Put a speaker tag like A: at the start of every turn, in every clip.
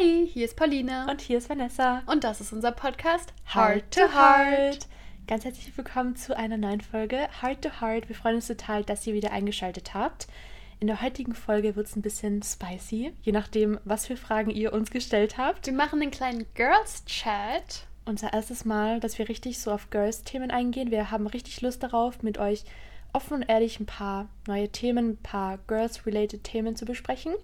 A: Hey, hier ist Pauline.
B: Und hier ist Vanessa.
A: Und das ist unser Podcast Heart to Heart.
B: Ganz herzlich willkommen zu einer neuen Folge Heart to Heart. Wir freuen uns total, dass ihr wieder eingeschaltet habt. In der heutigen Folge wird es ein bisschen spicy, je nachdem, was für Fragen ihr uns gestellt habt.
A: Wir machen einen kleinen Girls-Chat.
B: Unser erstes Mal, dass wir richtig so auf Girls-Themen eingehen. Wir haben richtig Lust darauf, mit euch offen und ehrlich ein paar neue Themen, ein paar Girls-related Themen zu besprechen.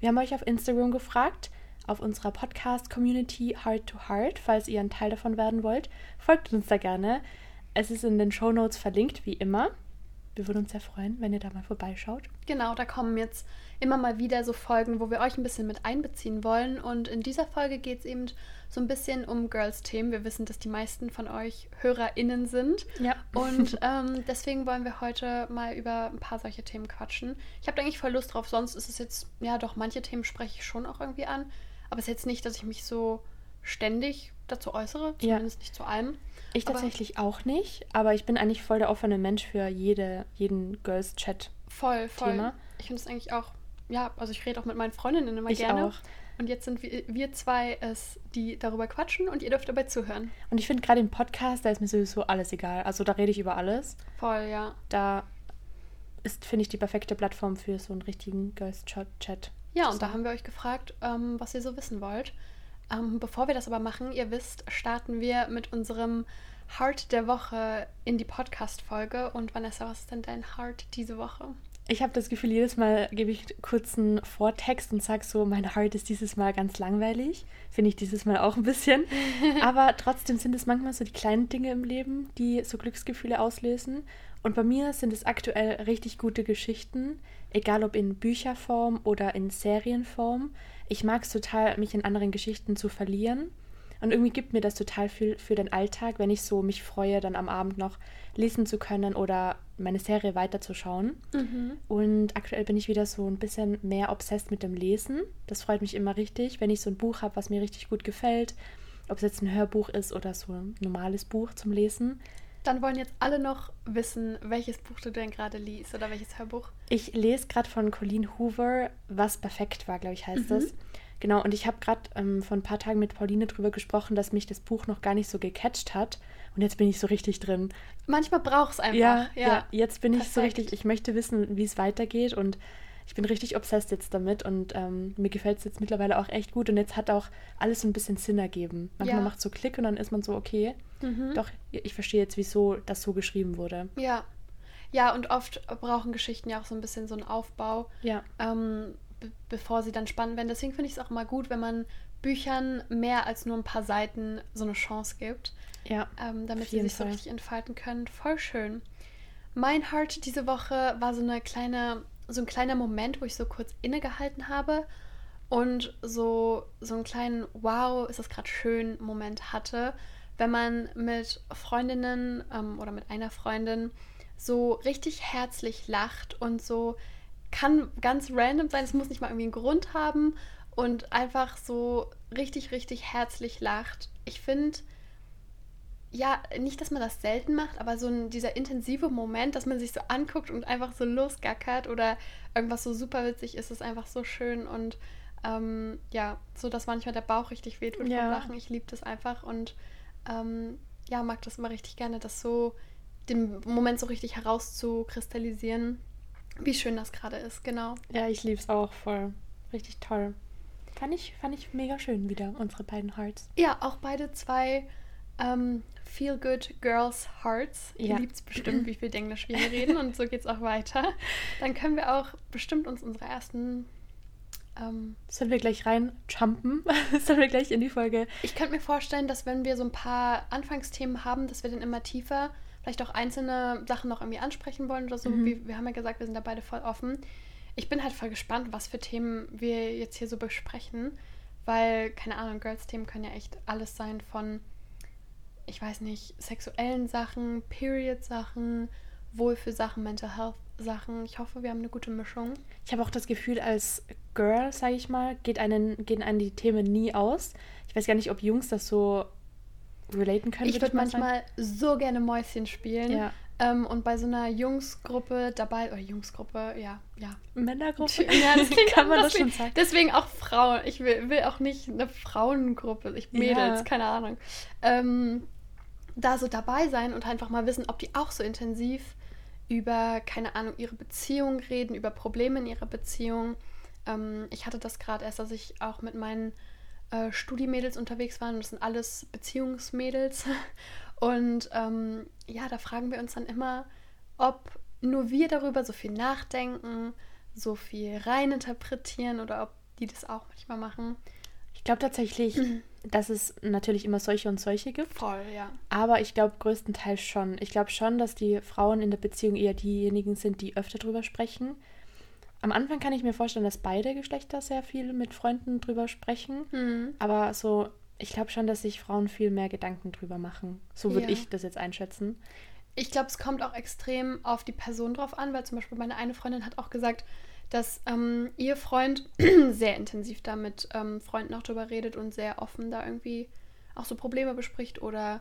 B: Wir haben euch auf Instagram gefragt, auf unserer Podcast-Community Heart to Heart, falls ihr ein Teil davon werden wollt. Folgt uns da gerne. Es ist in den Show Notes verlinkt, wie immer. Wir würden uns sehr freuen, wenn ihr da mal vorbeischaut.
A: Genau, da kommen jetzt immer mal wieder so Folgen, wo wir euch ein bisschen mit einbeziehen wollen. Und in dieser Folge geht es eben so ein bisschen um Girls-Themen. Wir wissen, dass die meisten von euch HörerInnen sind.
B: Ja.
A: Und ähm, deswegen wollen wir heute mal über ein paar solche Themen quatschen. Ich habe eigentlich voll Lust drauf, sonst ist es jetzt, ja doch, manche Themen spreche ich schon auch irgendwie an. Aber es ist jetzt nicht, dass ich mich so ständig dazu äußere, zumindest ja. nicht zu allem.
B: Ich aber tatsächlich auch nicht, aber ich bin eigentlich voll der offene Mensch für jede, jeden Girls-Chat.
A: Voll, voll. Thema. Ich finde es eigentlich auch, ja, also ich rede auch mit meinen Freundinnen immer
B: ich
A: gerne.
B: Auch.
A: Und jetzt sind wir, wir zwei es, die darüber quatschen und ihr dürft dabei zuhören.
B: Und ich finde gerade im Podcast, da ist mir sowieso alles egal. Also da rede ich über alles.
A: Voll, ja.
B: Da ist, finde ich, die perfekte Plattform für so einen richtigen Girls-Chat.
A: Ja, und da haben wir euch gefragt, ähm, was ihr so wissen wollt. Ähm, bevor wir das aber machen, ihr wisst, starten wir mit unserem Heart der Woche in die Podcast-Folge. Und Vanessa, was ist denn dein Heart diese Woche?
B: Ich habe das Gefühl, jedes Mal gebe ich kurz einen Vortext und sage so, mein Heart ist dieses Mal ganz langweilig. Finde ich dieses Mal auch ein bisschen. Aber trotzdem sind es manchmal so die kleinen Dinge im Leben, die so Glücksgefühle auslösen. Und bei mir sind es aktuell richtig gute Geschichten, egal ob in Bücherform oder in Serienform. Ich mag es total, mich in anderen Geschichten zu verlieren. Und irgendwie gibt mir das total viel für den Alltag, wenn ich so mich freue, dann am Abend noch lesen zu können oder meine Serie weiterzuschauen.
A: Mhm.
B: Und aktuell bin ich wieder so ein bisschen mehr obsessed mit dem Lesen. Das freut mich immer richtig, wenn ich so ein Buch habe, was mir richtig gut gefällt. Ob es jetzt ein Hörbuch ist oder so ein normales Buch zum Lesen.
A: Dann wollen jetzt alle noch wissen, welches Buch du denn gerade liest oder welches Hörbuch.
B: Ich lese gerade von Colleen Hoover, Was perfekt war, glaube ich, heißt mhm. das. Genau, und ich habe gerade ähm, vor ein paar Tagen mit Pauline drüber gesprochen, dass mich das Buch noch gar nicht so gecatcht hat. Und jetzt bin ich so richtig drin.
A: Manchmal braucht es einfach.
B: Ja, ja, ja, jetzt bin Perfekt. ich so richtig, ich möchte wissen, wie es weitergeht und ich bin richtig obsessed jetzt damit und ähm, mir gefällt es jetzt mittlerweile auch echt gut und jetzt hat auch alles so ein bisschen Sinn ergeben. Manchmal ja. macht so Klick und dann ist man so, okay, mhm. doch, ich verstehe jetzt, wieso das so geschrieben wurde.
A: Ja. Ja, und oft brauchen Geschichten ja auch so ein bisschen so einen Aufbau.
B: Ja.
A: Ähm, bevor sie dann spannend werden. Deswegen finde ich es auch immer gut, wenn man Büchern mehr als nur ein paar Seiten so eine Chance gibt.
B: Ja.
A: Ähm, damit sie sich Fall. so richtig entfalten können. Voll schön. Mein Heart diese Woche war so eine kleine, so ein kleiner Moment, wo ich so kurz innegehalten habe und so, so einen kleinen Wow, ist das gerade schön Moment hatte, wenn man mit Freundinnen ähm, oder mit einer Freundin so richtig herzlich lacht und so kann ganz random sein, es muss nicht mal irgendwie einen Grund haben und einfach so richtig, richtig herzlich lacht. Ich finde, ja, nicht, dass man das selten macht, aber so ein, dieser intensive Moment, dass man sich so anguckt und einfach so losgackert oder irgendwas so super witzig ist, ist einfach so schön und ähm, ja, so dass manchmal der Bauch richtig wehtut ja. vom Lachen. Ich liebe das einfach und ähm, ja, mag das immer richtig gerne, das so den Moment so richtig herauszukristallisieren. Wie schön das gerade ist, genau.
B: Ja, ich liebe es auch voll. Richtig toll. Fand ich, fand ich mega schön wieder, unsere beiden Hearts.
A: Ja, auch beide zwei ähm, Feel Good Girls Hearts. Ja. Ihr liebt es bestimmt, wie viel Englisch wir hier reden und so geht es auch weiter. Dann können wir auch bestimmt uns unsere ersten. Ähm,
B: Sollen wir gleich rein jumpen? Sollen wir gleich in die Folge?
A: Ich könnte mir vorstellen, dass wenn wir so ein paar Anfangsthemen haben, dass wir dann immer tiefer vielleicht auch einzelne Sachen noch irgendwie ansprechen wollen oder so. Mhm. Wir, wir haben ja gesagt, wir sind da beide voll offen. Ich bin halt voll gespannt, was für Themen wir jetzt hier so besprechen, weil, keine Ahnung, Girls-Themen können ja echt alles sein von, ich weiß nicht, sexuellen Sachen, Period-Sachen, Wohlfühlsachen, Mental Health-Sachen. Ich hoffe, wir haben eine gute Mischung.
B: Ich habe auch das Gefühl, als Girl, sage ich mal, geht einen, gehen einen die Themen nie aus. Ich weiß gar nicht, ob Jungs das so relaten können.
A: Ich würde manchmal so gerne Mäuschen spielen.
B: Ja.
A: ähm, und bei so einer Jungsgruppe dabei, oder Jungsgruppe, ja, ja.
B: Männergruppe?
A: Ja, das klingt
B: Kann man das
A: deswegen,
B: schon sagen?
A: Deswegen auch Frauen. Ich will, will auch nicht eine Frauengruppe, ich Mädels,
B: Ja.
A: keine Ahnung. Ähm, da so dabei sein und einfach mal wissen, ob die auch so intensiv über, keine Ahnung, ihre Beziehung reden, über Probleme in ihrer Beziehung. Ähm, ich hatte das gerade erst, dass ich auch mit meinen äh, Studiemädels unterwegs war und das sind alles Beziehungsmädels. Und ähm, ja, da fragen wir uns dann immer, ob nur wir darüber so viel nachdenken, so viel reininterpretieren oder ob die das auch manchmal machen.
B: Ich glaube tatsächlich, dass es natürlich immer solche und solche gibt.
A: Voll, ja.
B: Aber ich glaube größtenteils schon. Ich glaube schon, dass die Frauen in der Beziehung eher diejenigen sind, die öfter drüber sprechen. Am Anfang kann ich mir vorstellen, dass beide Geschlechter sehr viel mit Freunden drüber sprechen.
A: Mhm.
B: Aber so, ich glaube schon, dass sich Frauen viel mehr Gedanken drüber machen. So würde
A: Ja.
B: ich das jetzt einschätzen.
A: Ich glaube, es kommt auch extrem auf die Person drauf an, weil zum Beispiel meine eine Freundin hat auch gesagt, dass ähm, ihr Freund sehr intensiv da mit ähm, Freunden auch drüber redet und sehr offen da irgendwie auch so Probleme bespricht oder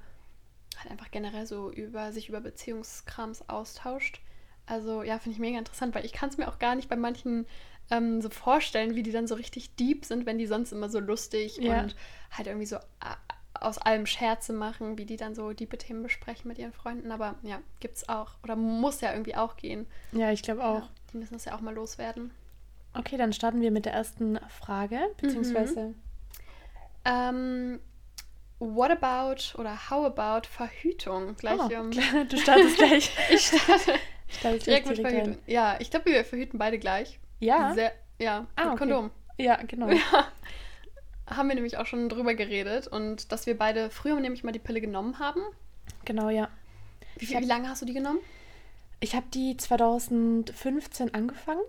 A: halt einfach generell so über sich über Beziehungskrams austauscht. Also ja, finde ich mega interessant, weil ich kann es mir auch gar nicht bei manchen ähm, so vorstellen, wie die dann so richtig deep sind, wenn die sonst immer so lustig
B: Ja.
A: und halt irgendwie so aus allem Scherze machen, wie die dann so diepe Themen besprechen mit ihren Freunden. Aber ja, gibt's auch oder muss ja irgendwie auch gehen.
B: Ja, ich glaube auch.
A: Ja, die müssen das ja auch mal loswerden.
B: Okay, dann starten wir mit der ersten Frage, beziehungsweise
A: Ähm, what about oder how about Verhütung? Gleich
B: Oh, klar, du startest gleich.
A: ich starte
B: Starte ich
A: direkt mit Verhütung.
B: ein.
A: Ja, ich glaube, wir verhüten beide gleich.
B: Ja,
A: Sehr, ja,
B: Ah, okay.
A: Kondom.
B: ja, genau.
A: Ja. Haben wir nämlich auch schon drüber geredet und dass wir beide früher nämlich mal die Pille genommen haben.
B: Genau, ja.
A: Wie,
B: hab-
A: wie lange hast du die genommen?
B: Ich habe die 2015 angefangen,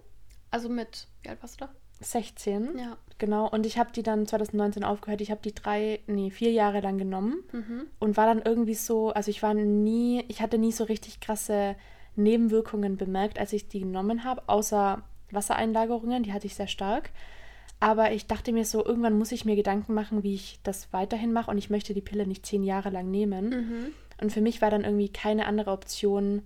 A: Also mit, wie alt warst du
B: 16.
A: da? Ja.
B: Genau, und ich habe die dann 2019 aufgehört. Ich habe die drei, nee, vier Jahre lang genommen
A: Mhm.
B: und war dann irgendwie so, also ich war nie, ich hatte nie so richtig krasse Nebenwirkungen bemerkt, als ich die genommen habe, außer Wassereinlagerungen, die hatte ich sehr stark. Aber ich dachte mir so, irgendwann muss ich mir Gedanken machen, wie ich das weiterhin mache und ich möchte die Pille nicht zehn Jahre lang nehmen.
A: Mhm.
B: Und für mich war dann irgendwie keine andere Option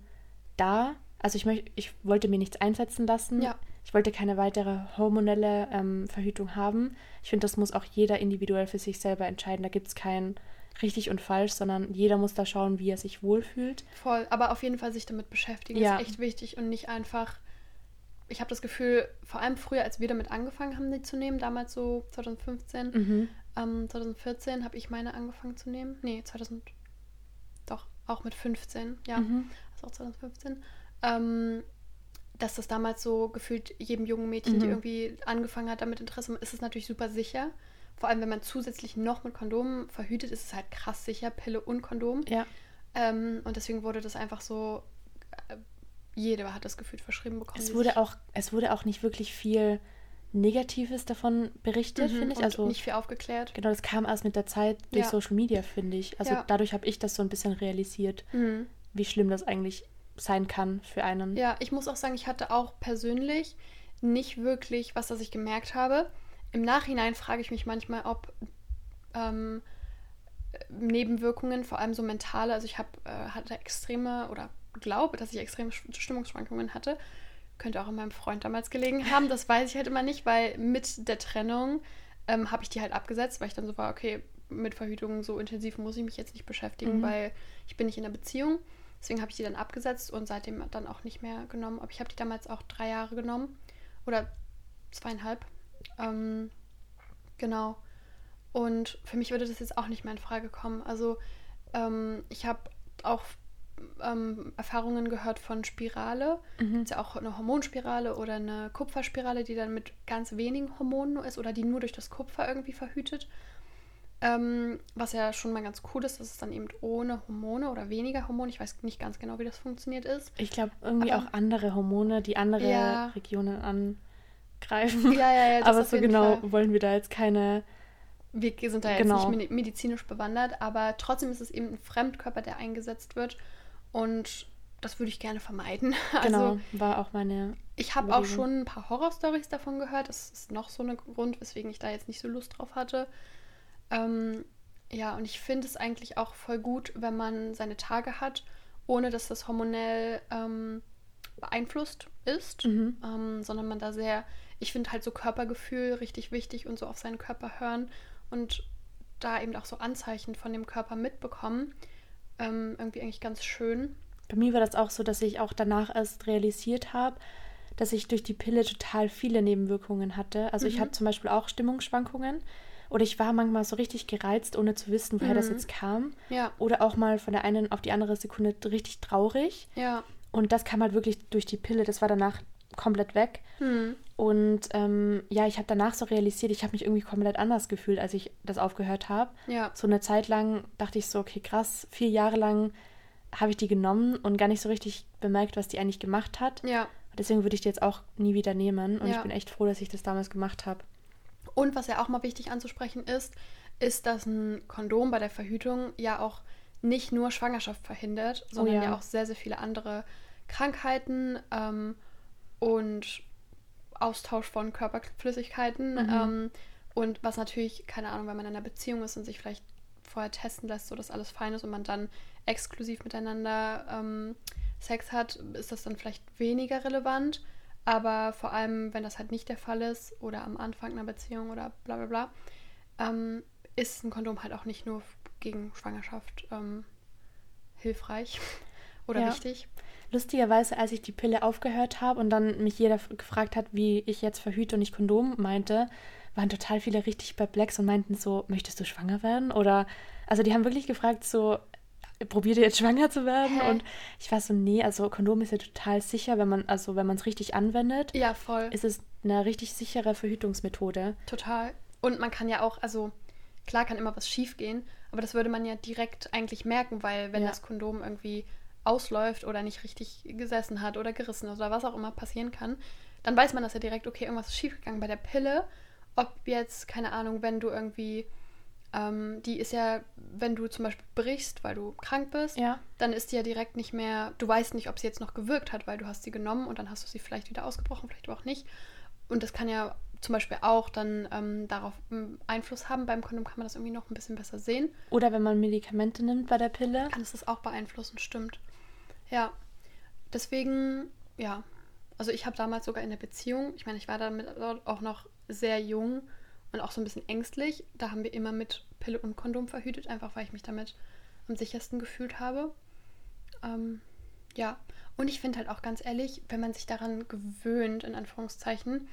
B: da. Also ich, möcht, ich wollte mir nichts einsetzen lassen.
A: Ja.
B: Ich wollte keine weitere hormonelle ähm, Verhütung haben. Ich finde, das muss auch jeder individuell für sich selber entscheiden. Da gibt es kein richtig und falsch, sondern jeder muss da schauen, wie er sich wohlfühlt.
A: Voll, aber auf jeden Fall sich damit beschäftigen
B: Ja.
A: ist echt wichtig und nicht einfach. Ich habe das Gefühl, vor allem früher, als wir damit angefangen haben, die zu nehmen, damals so 2015,
B: Mhm.
A: ähm, 2014 habe ich meine angefangen zu nehmen. Nee, 2000. Doch, auch mit 15, ja.
B: Mhm.
A: Ist auch 2015. Ähm, dass das damals so gefühlt jedem jungen Mädchen, die
B: Mhm.
A: irgendwie angefangen hat, damit Interesse, ist es natürlich super sicher. Vor allem, wenn man zusätzlich noch mit Kondom verhütet, ist es halt krass sicher, Pille und Kondom.
B: Ja,
A: Ähm, und deswegen wurde das einfach so, äh, jeder hat das Gefühl verschrieben bekommen.
B: es wurde auch, es wurde auch nicht wirklich viel Negatives davon berichtet,
A: Mhm,
B: finde ich. Also
A: nicht viel aufgeklärt.
B: genau, das kam erst mit der Zeit durch
A: Ja.
B: Social Media, finde ich. Also
A: Ja.
B: dadurch habe ich das so ein bisschen realisiert,
A: Mhm.
B: wie schlimm das eigentlich sein kann für einen.
A: Ja, ich muss auch sagen, ich hatte auch persönlich nicht wirklich was, das ich gemerkt habe. Im Nachhinein frage ich mich manchmal, ob ähm, Nebenwirkungen, vor allem so mentale, also ich hab, äh, hatte extreme oder glaube, dass ich extreme Sch- Stimmungsschwankungen hatte. Könnte auch an meinem Freund damals gelegen haben, das weiß ich halt immer nicht, weil mit der Trennung ähm, habe ich die halt abgesetzt, weil ich dann so war, okay, mit Verhütung so intensiv muss ich mich jetzt nicht beschäftigen,
B: Mhm.
A: weil ich bin nicht in einer Beziehung. Deswegen habe ich die dann abgesetzt und seitdem dann auch nicht mehr genommen. Aber ich habe die damals auch drei Jahre genommen oder zweieinhalb. Ähm, genau. Und für mich würde das jetzt auch nicht mehr in Frage kommen. Also ähm, ich habe auch ähm, Erfahrungen gehört von Spirale.
B: Mhm.
A: ist ja auch eine Hormonspirale oder eine Kupferspirale, die dann mit ganz wenigen Hormonen nur ist oder die nur durch das Kupfer irgendwie verhütet. Ähm, was ja schon mal ganz cool ist, dass es dann eben ohne Hormone oder weniger Hormone, ich weiß nicht ganz genau, wie das funktioniert ist.
B: Ich glaube, irgendwie
A: Aber-
B: auch andere Hormone, die andere
A: Ja.
B: Regionen angreifen.
A: Ja, ja, ja.
B: Aber so genau
A: Fall.
B: wollen wir da jetzt keine.
A: Wir sind da jetzt
B: Genau.
A: nicht medi- medizinisch bewandert, aber trotzdem ist es eben ein Fremdkörper, der eingesetzt wird. Und das würde ich gerne vermeiden.
B: Genau,
A: Also
B: war auch meine.
A: ich habe auch schon ein paar Horrorstories davon gehört. Das ist noch so ein Grund, weswegen ich da jetzt nicht so Lust drauf hatte. Ähm, ja, und ich finde es eigentlich auch voll gut, wenn man seine Tage hat ohne dass das hormonell ähm, beeinflusst ist,
B: Mhm.
A: ähm, sondern man da sehr, ich finde halt so Körpergefühl richtig wichtig und so auf seinen Körper hören und da eben auch so Anzeichen von dem Körper mitbekommen. Ähm, irgendwie eigentlich ganz schön.
B: Bei mir war das auch so, dass ich auch danach erst realisiert habe, dass ich durch die Pille total viele Nebenwirkungen hatte. Also ich
A: Mhm.
B: hatte zum Beispiel auch Stimmungsschwankungen oder ich war manchmal so richtig gereizt, ohne zu wissen, woher das
A: Mhm.
B: jetzt kam.
A: Ja,
B: Oder auch mal von der einen auf die andere Sekunde richtig traurig.
A: ja.
B: Und das kam halt wirklich durch die Pille. Das war danach komplett weg.
A: Hm.
B: Und ähm, ja, ich habe danach so realisiert, ich habe mich irgendwie komplett anders gefühlt, als ich das aufgehört habe.
A: Ja.
B: So eine Zeit lang dachte ich so, okay, krass, vier Jahre lang habe ich die genommen und gar nicht so richtig bemerkt, was die eigentlich gemacht hat.
A: Ja.
B: Deswegen würde ich die jetzt auch nie wieder nehmen. Und
A: Ja.
B: ich bin echt froh, dass ich das damals gemacht habe.
A: Und was ja auch mal wichtig anzusprechen ist, ist, dass ein Kondom bei der Verhütung ja auch nicht nur Schwangerschaft verhindert, sondern
B: Oh ja.
A: ja. auch sehr, sehr viele andere Krankheiten ähm, und Austausch von Körperflüssigkeiten.
B: Mhm.
A: Ähm, und was natürlich, keine Ahnung, wenn man in einer Beziehung ist und sich vielleicht vorher testen lässt, so dass alles fein ist und man dann exklusiv miteinander ähm, Sex hat, ist das dann vielleicht weniger relevant. Aber vor allem, wenn das halt nicht der Fall ist oder am Anfang einer Beziehung oder bla bla bla, ähm, ist ein Kondom halt auch nicht nur gegen Schwangerschaft ähm, hilfreich oder
B: Ja.
A: wichtig.
B: Lustigerweise, als ich die Pille aufgehört habe und dann mich jeder gefragt hat, wie ich jetzt verhüte und nicht Kondom meinte, waren total viele richtig perplex und meinten so, möchtest du schwanger werden? Oder, also die haben wirklich gefragt so, probiert ihr jetzt schwanger zu werden?
A: Hä?
B: Und ich war so, nee, also Kondom ist ja total sicher, wenn man, also wenn man es richtig anwendet,
A: Ja, voll.
B: ist es eine richtig sichere Verhütungsmethode.
A: Total. Und man kann ja auch, also klar kann immer was schief gehen, aber das würde man ja direkt eigentlich merken, weil wenn
B: Ja.
A: das Kondom irgendwie ausläuft oder nicht richtig gesessen hat oder gerissen ist oder was auch immer passieren kann, dann weiß man das ja direkt, okay, irgendwas ist schiefgegangen. Bei der Pille, ob jetzt, keine Ahnung, wenn du irgendwie, ähm, die ist ja, wenn du zum Beispiel brichst, weil du krank bist,
B: Ja.
A: dann ist die ja direkt nicht mehr, du weißt nicht, ob sie jetzt noch gewirkt hat, weil du hast sie genommen und dann hast du sie vielleicht wieder ausgebrochen, vielleicht aber auch nicht. Und das kann ja zum Beispiel auch dann ähm, darauf ähm, Einfluss haben. Beim Kondom kann man das irgendwie noch ein bisschen besser sehen.
B: Oder wenn man Medikamente nimmt bei der Pille.
A: Kann es das auch beeinflussen, stimmt. Ja, deswegen, ja. Also ich habe damals sogar in der Beziehung, ich meine, ich war damit auch noch sehr jung und auch so ein bisschen ängstlich. Da haben wir immer mit Pille und Kondom verhütet, einfach weil ich mich damit am sichersten gefühlt habe. Ähm, ja, und ich finde halt auch ganz ehrlich, wenn man sich daran gewöhnt, in Anführungszeichen,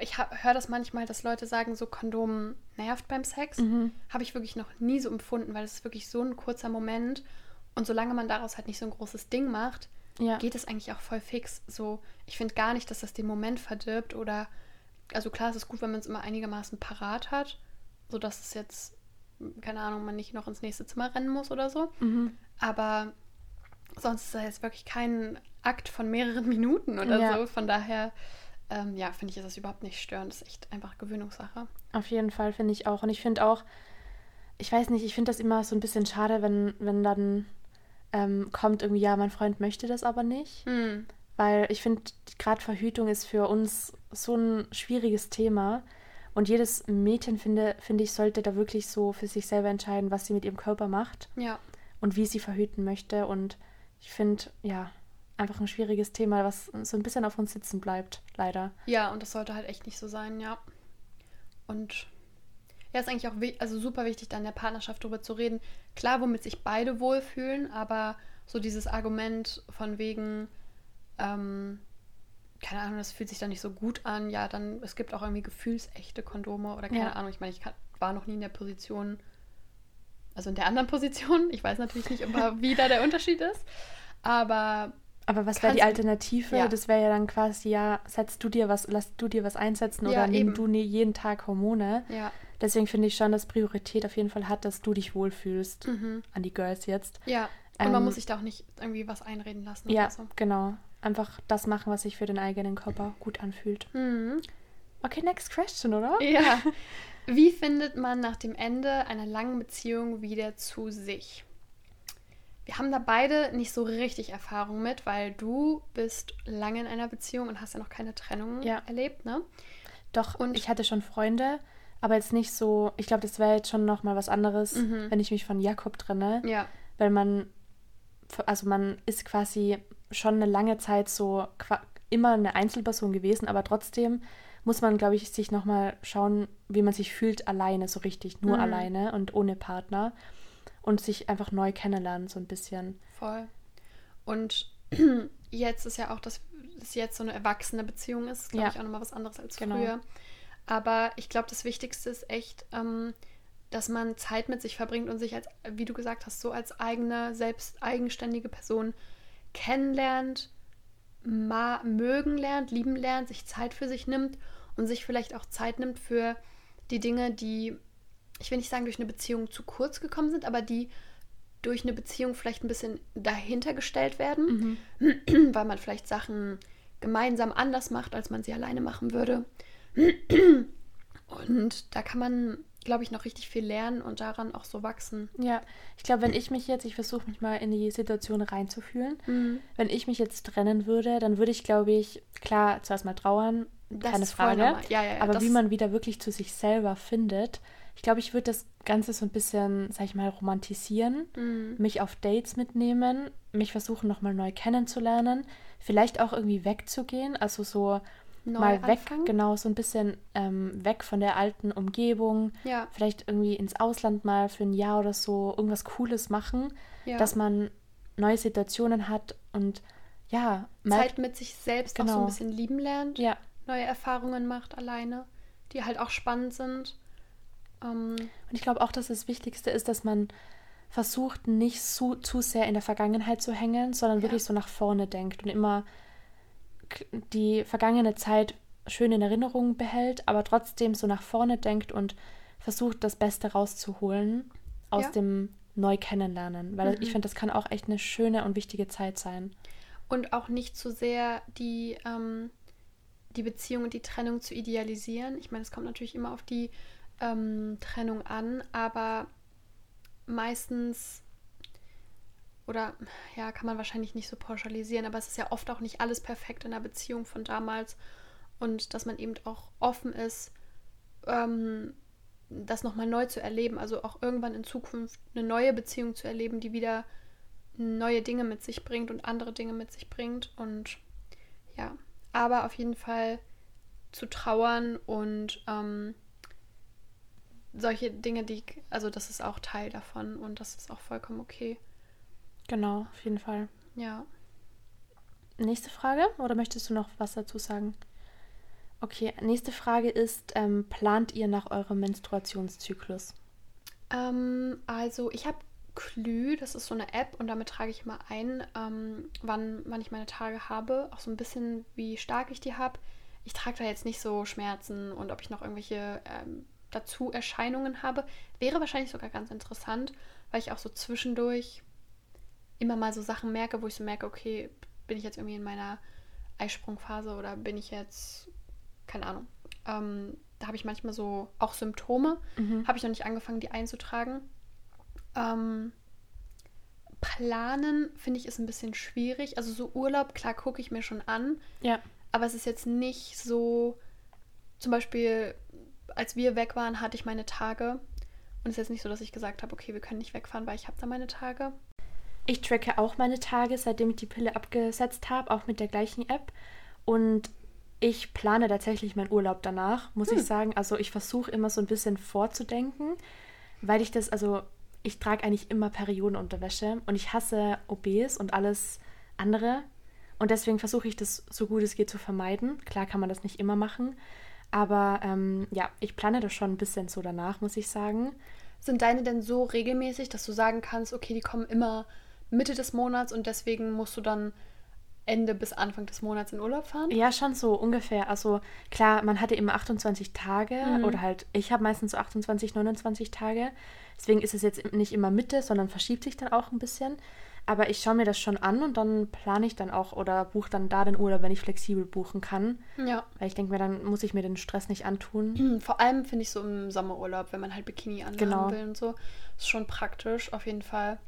A: ich höre das manchmal, dass Leute sagen, so Kondom nervt beim Sex.
B: Mhm.
A: Habe ich wirklich noch nie so empfunden, weil es ist wirklich so ein kurzer Moment. Und solange man daraus halt nicht so ein großes Ding macht,
B: Ja.
A: geht es eigentlich auch voll fix. So, ich finde gar nicht, dass das den Moment verdirbt oder, also klar, es ist gut, wenn man es immer einigermaßen parat hat, sodass es jetzt, keine Ahnung, man nicht noch ins nächste Zimmer rennen muss oder so.
B: Mhm.
A: Aber sonst ist das jetzt wirklich kein Akt von mehreren Minuten oder
B: Ja.
A: so. Von daher, ähm, ja, finde ich, ist das überhaupt nicht störend. Das ist echt einfach Gewöhnungssache.
B: Auf jeden Fall finde ich auch. Und ich finde auch, ich weiß nicht, ich finde das immer so ein bisschen schade, wenn, wenn dann ähm, kommt irgendwie, ja, mein Freund möchte das aber nicht.
A: Hm.
B: Weil ich finde, gerade Verhütung ist für uns so ein schwieriges Thema. Und jedes Mädchen, finde, finde ich, sollte da wirklich so für sich selber entscheiden, was sie mit ihrem Körper macht
A: Ja,
B: und wie sie verhüten möchte. Und ich finde, ja, einfach ein schwieriges Thema, was so ein bisschen auf uns sitzen bleibt, leider.
A: Ja, und das sollte halt echt nicht so sein, ja. Und ja, ist eigentlich auch also super wichtig, da in der Partnerschaft drüber zu reden. Klar, womit sich beide wohlfühlen, aber so dieses Argument von wegen, ähm, keine Ahnung, das fühlt sich dann nicht so gut an, ja, dann, es gibt auch irgendwie gefühlsechte Kondome oder keine
B: Ja.
A: Ahnung. Ich meine, ich kann, war noch nie in der Position, also in der anderen Position. Ich weiß natürlich nicht immer, wie da der Unterschied ist, aber
B: Aber was wäre die Alternative?
A: Ja.
B: Das wäre ja dann quasi, ja, setzt du dir was, lass du dir was einsetzen
A: Ja,
B: oder nimm
A: eben.
B: du nie jeden Tag Hormone.
A: ja,
B: Deswegen finde ich schon, dass Priorität auf jeden Fall hat, dass du dich wohlfühlst.
A: mhm.
B: An die Girls jetzt.
A: ja. Und man
B: Ähm,
A: muss sich da auch nicht irgendwie was einreden lassen.
B: Ja,
A: Oder so.
B: genau. Einfach das machen, was sich für den eigenen Körper gut anfühlt.
A: Mhm.
B: Okay, next question, oder?
A: Ja. Wie findet man nach dem Ende einer langen Beziehung wieder zu sich? Wir haben da beide nicht so richtig Erfahrung mit, weil du bist lange in einer Beziehung und hast ja noch keine Trennung
B: Ja.
A: erlebt, ne?
B: Doch,
A: Und-
B: ich hatte schon Freunde, aber jetzt nicht so, ich glaube, das wäre jetzt schon nochmal was anderes,
A: Mhm.
B: wenn ich mich von Jakob trenne,
A: Ja.
B: weil man also man ist quasi schon eine lange Zeit so immer eine Einzelperson gewesen, aber trotzdem muss man, glaube ich, sich nochmal schauen, wie man sich fühlt alleine, so richtig, nur mhm. alleine und ohne Partner und sich einfach neu kennenlernen, so ein bisschen.
A: Voll. Und jetzt ist ja auch, dass es jetzt so eine erwachsene Beziehung ist, glaube ja. ich, auch nochmal was anderes als genau. früher. Aber ich glaube, das Wichtigste ist echt, ähm, dass man Zeit mit sich verbringt und sich als, wie du gesagt hast, so als eigene, selbst eigenständige Person kennenlernt, mögen lernt, lieben lernt, sich Zeit für sich nimmt und sich vielleicht auch Zeit nimmt für die Dinge, die, ich will nicht sagen, durch eine Beziehung zu kurz gekommen sind, aber die durch eine Beziehung vielleicht ein bisschen dahinter gestellt werden, mhm. weil man vielleicht Sachen gemeinsam anders macht, als man sie alleine machen würde. Und da kann man glaube ich, noch richtig viel lernen und daran auch so wachsen.
B: Ja, ich glaube, wenn ich mich jetzt, ich versuche mich mal in die Situation reinzufühlen, mhm. wenn ich mich jetzt trennen würde, dann würde ich, glaube ich, klar, zuerst mal trauern, das keine Frage. Ja, ja, ja, aber wie man wieder wirklich zu sich selber findet, ich glaube, ich würde das Ganze so ein bisschen, sag ich mal, romantisieren, mhm. mich auf Dates mitnehmen, mich versuchen, nochmal neu kennenzulernen, vielleicht auch irgendwie wegzugehen, also so mal weg, anfangen. genau, so ein bisschen ähm, weg von der alten Umgebung. Ja. Vielleicht irgendwie ins Ausland mal für ein Jahr oder so irgendwas Cooles machen, ja. dass man neue Situationen hat und ja.
A: Zeit mit sich selbst genau. auch so ein genau. bisschen lieben lernt. Ja. Neue Erfahrungen macht alleine, die halt auch spannend sind.
B: Ähm, und ich glaube auch, dass das Wichtigste ist, dass man versucht, nicht zu, zu sehr in der Vergangenheit zu hängen, sondern ja. wirklich so nach vorne denkt und immer die vergangene Zeit schön in Erinnerung behält, aber trotzdem so nach vorne denkt und versucht, das Beste rauszuholen aus ja. dem Neu-Kennenlernen. Weil mhm. ich finde, das kann auch echt eine schöne und wichtige Zeit sein.
A: Und auch nicht zu so sehr die, ähm, die Beziehung und die Trennung zu idealisieren. Ich meine, es kommt natürlich immer auf die ähm, Trennung an, aber meistens oder ja, kann man wahrscheinlich nicht so pauschalisieren, aber es ist ja oft auch nicht alles perfekt in der Beziehung von damals und dass man eben auch offen ist, ähm, das nochmal neu zu erleben, also auch irgendwann in Zukunft eine neue Beziehung zu erleben, die wieder neue Dinge mit sich bringt und andere Dinge mit sich bringt und ja, aber auf jeden Fall zu trauern und ähm, solche Dinge, die, also das ist auch Teil davon und das ist auch vollkommen okay.
B: Genau, auf jeden Fall. Ja. Nächste Frage oder möchtest du noch was dazu sagen? Okay, nächste Frage ist, ähm, plant ihr nach eurem Menstruationszyklus?
A: Ähm, also ich habe Klü, das ist so eine App und damit trage ich immer ein, ähm, wann, wann ich meine Tage habe, auch so ein bisschen wie stark ich die habe. Ich trage da jetzt nicht so Schmerzen und ob ich noch irgendwelche ähm, dazu Erscheinungen habe. Wäre wahrscheinlich sogar ganz interessant, weil ich auch so zwischendurch immer mal so Sachen merke, wo ich so merke, okay, bin ich jetzt irgendwie in meiner Eisprungphase oder bin ich jetzt, keine Ahnung. Ähm, da habe ich manchmal so auch Symptome. Mhm. Habe ich noch nicht angefangen, die einzutragen. Ähm, planen, finde ich, ist ein bisschen schwierig. Also so Urlaub, klar, gucke ich mir schon an. Ja. Aber es ist jetzt nicht so, zum Beispiel, als wir weg waren, hatte ich meine Tage. Und es ist jetzt nicht so, dass ich gesagt habe, okay, wir können nicht wegfahren, weil ich habe da meine Tage.
B: Ich tracke auch meine Tage, seitdem ich die Pille abgesetzt habe, auch mit der gleichen App. Und ich plane tatsächlich meinen Urlaub danach, muss hm. ich sagen. Also ich versuche immer so ein bisschen vorzudenken, weil ich das, also ich trage eigentlich immer Periodenunterwäsche und ich hasse OBs und alles andere. Und deswegen versuche ich das so gut es geht zu vermeiden. Klar kann man das nicht immer machen. Aber ähm, ja, ich plane das schon ein bisschen so danach, muss ich sagen.
A: Sind deine denn so regelmäßig, dass du sagen kannst, okay, die kommen immer Mitte des Monats und deswegen musst du dann Ende bis Anfang des Monats in Urlaub fahren?
B: Ja, schon so ungefähr. Also klar, man hatte immer 28 Tage mhm. oder halt, ich habe meistens so 28, 29 Tage. Deswegen ist es jetzt nicht immer Mitte, sondern verschiebt sich dann auch ein bisschen. Aber ich schaue mir das schon an und dann plane ich dann auch oder buche dann da den Urlaub, wenn ich flexibel buchen kann. Ja. Weil ich denke mir, dann muss ich mir den Stress nicht antun.
A: Mhm, vor allem finde ich so im Sommerurlaub, wenn man halt Bikini anhaben genau. will und so, ist schon praktisch auf jeden Fall.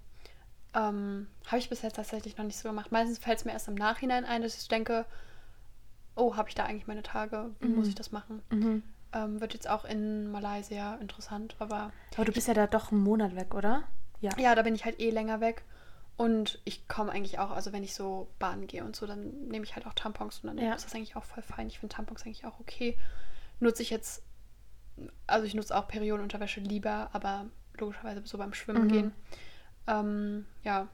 A: Ähm, habe ich bis jetzt tatsächlich noch nicht so gemacht. Meistens fällt es mir erst im Nachhinein ein, dass ich denke, oh, habe ich da eigentlich meine Tage? Wie mhm. muss ich das machen? Mhm. Ähm, wird jetzt auch in Malaysia interessant, aber.
B: Aber du bist ja da doch einen Monat weg, oder?
A: Ja. Ja, da bin ich halt eh länger weg. Und ich komme eigentlich auch, also wenn ich so baden gehe und so, dann nehme ich halt auch Tampons und dann
B: Ja.
A: ist das eigentlich auch voll fein. Ich finde Tampons eigentlich auch okay. Nutze ich jetzt, also ich nutze auch Periodenunterwäsche lieber, aber logischerweise so beim Schwimmen
B: Mhm.
A: gehen. Ähm, ja,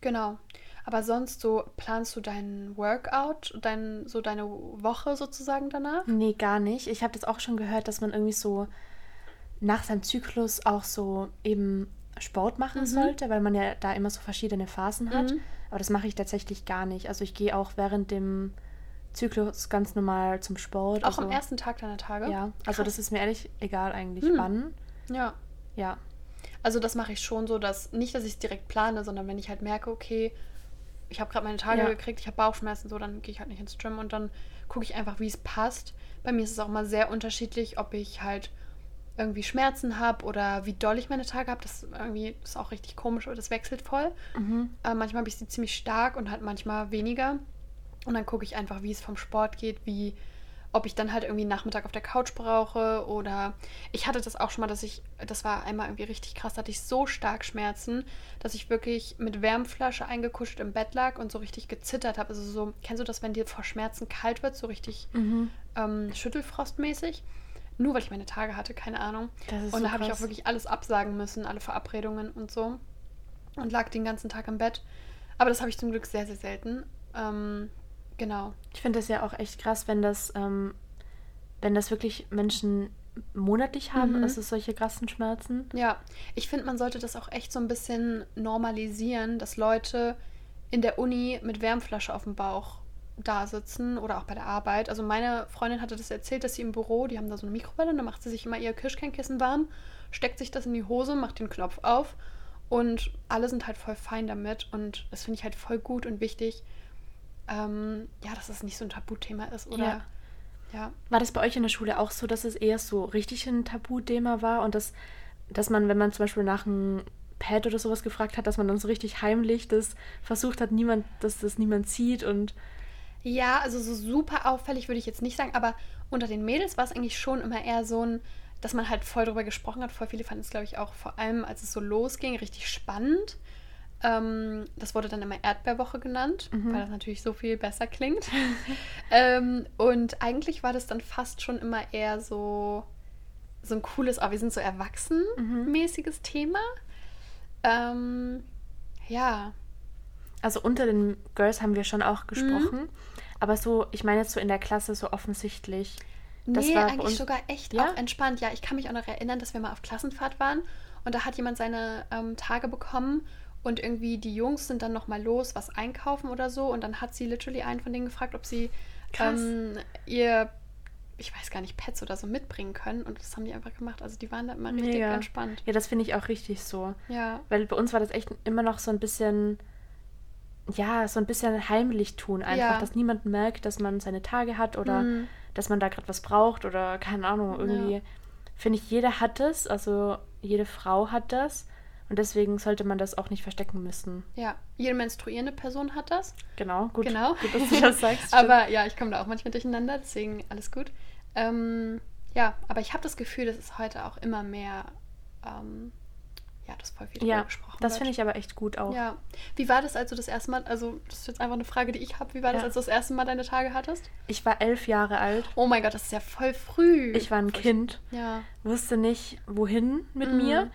A: genau. Aber sonst so planst du deinen Workout, dein, so deine Woche sozusagen danach?
B: Nee, gar nicht. Ich habe das auch schon gehört, dass man irgendwie so nach seinem Zyklus auch so eben Sport machen
A: Mhm.
B: sollte, weil man ja da immer so verschiedene Phasen hat.
A: Mhm.
B: Aber das mache ich tatsächlich gar nicht. Also ich gehe auch während dem Zyklus ganz normal zum Sport.
A: Auch
B: also,
A: am ersten Tag deiner Tage?
B: Ja, also
A: Krass.
B: das ist mir ehrlich egal eigentlich,
A: Hm.
B: wann.
A: Ja.
B: Ja.
A: Also das mache ich schon so, dass nicht, dass ich es direkt plane, sondern wenn ich halt merke, okay, ich habe gerade meine Tage
B: Ja.
A: gekriegt, ich habe Bauchschmerzen, so, dann gehe ich halt nicht ins Gym und dann gucke ich einfach, wie es passt. Bei mir ist es auch mal sehr unterschiedlich, ob ich halt irgendwie Schmerzen habe oder wie doll ich meine Tage habe. Das irgendwie ist auch richtig komisch, aber das wechselt voll.
B: Mhm.
A: Äh, manchmal habe ich sie ziemlich stark und halt manchmal weniger. Und dann gucke ich einfach, wie es vom Sport geht, wie ob ich dann halt irgendwie Nachmittag auf der Couch brauche oder ich hatte das auch schon mal, dass ich, das war einmal irgendwie richtig krass, da hatte ich so stark Schmerzen, dass ich wirklich mit Wärmflasche eingekuschelt im Bett lag und so richtig gezittert habe. Also so, kennst du das, wenn dir vor Schmerzen kalt wird, so richtig
B: Mhm.
A: ähm, Schüttelfrostmäßig? Nur weil ich meine Tage hatte, keine Ahnung.
B: Das ist
A: Und
B: so
A: da habe ich auch wirklich alles absagen müssen, alle Verabredungen und so. Und lag den ganzen Tag im Bett. Aber das habe ich zum Glück sehr, sehr selten. Ähm, genau.
B: Ich finde das ja auch echt krass, wenn das, ähm, wenn das wirklich Menschen monatlich haben,
A: Mhm.
B: also solche krassen Schmerzen.
A: Ja, ich finde, man sollte das auch echt so ein bisschen normalisieren, dass Leute in der Uni mit Wärmflasche auf dem Bauch da sitzen oder auch bei der Arbeit. Also meine Freundin hatte das erzählt, dass sie im Büro, die haben da so eine Mikrowelle und da macht sie sich immer ihr Kirschkernkissen warm, steckt sich das in die Hose, macht den Knopf auf und alle sind halt voll fein damit und das finde ich halt voll gut und wichtig, ähm, ja, dass es nicht so ein Tabuthema ist oder
B: Ja.
A: ja.
B: War das bei euch in der Schule auch so, dass es eher so richtig ein Tabuthema war und dass, dass man, wenn man zum Beispiel nach einem Pad oder sowas gefragt hat, dass man dann so richtig heimlich das versucht hat, niemand, dass das niemand sieht und
A: Ja, also so super auffällig würde ich jetzt nicht sagen, aber unter den Mädels war es eigentlich schon immer eher so ein, dass man halt voll drüber gesprochen hat. Voll viele fanden es, glaube ich, auch vor allem, als es so losging, richtig spannend. Ähm, das wurde dann immer Erdbeerwoche genannt,
B: Mhm.
A: weil das natürlich so viel besser klingt. ähm, und eigentlich war das dann fast schon immer eher so, so ein cooles, aber wir sind so erwachsen-mäßiges Thema. Ähm, ja.
B: also unter den Girls haben wir schon auch gesprochen, aber so, ich meine jetzt so in der Klasse so offensichtlich. Das
A: nee, eigentlich
B: uns-
A: sogar echt
B: Ja?
A: auch entspannt. Ja, ich kann mich auch noch erinnern, dass wir mal auf Klassenfahrt waren und da hat jemand seine ähm, Tage bekommen und irgendwie die Jungs sind dann noch mal los, was einkaufen oder so und dann hat sie literally einen von denen gefragt, ob sie ähm, ihr, ich weiß gar nicht, Pets oder so mitbringen können und das haben die einfach gemacht. Also die waren da immer richtig
B: Mega.
A: entspannt.
B: Ja, das finde ich auch richtig so.
A: Ja.
B: Weil bei uns war das echt immer noch so ein bisschen, ja, so ein bisschen heimlich tun einfach,
A: Ja.
B: dass niemand merkt, dass man seine Tage hat oder
A: Mhm.
B: dass man da gerade was braucht oder keine Ahnung, irgendwie.
A: Ja.
B: Finde ich, jeder hat es, also jede Frau hat das und deswegen sollte man das auch nicht verstecken müssen.
A: Ja, jede menstruierende Person hat das.
B: Genau, gut,
A: Genau.
B: gut dass du das sagst.
A: aber ja, ich komme da auch manchmal durcheinander, deswegen alles gut. Ähm, ja, aber ich habe das Gefühl, dass es heute auch immer mehr, ähm, ja, dass voll viel
B: ja,
A: gesprochen
B: das finde ich aber echt gut auch.
A: Ja. Wie war das, als du das erste Mal, also das ist jetzt einfach eine Frage, die ich habe, wie war das,
B: Ja.
A: als du das erste Mal deine Tage hattest?
B: Ich war elf Jahre alt.
A: Oh mein Gott, das ist ja voll früh.
B: Ich war ein
A: Voll-
B: Kind,
A: Ja.
B: wusste nicht, wohin mit
A: Mhm.
B: mir.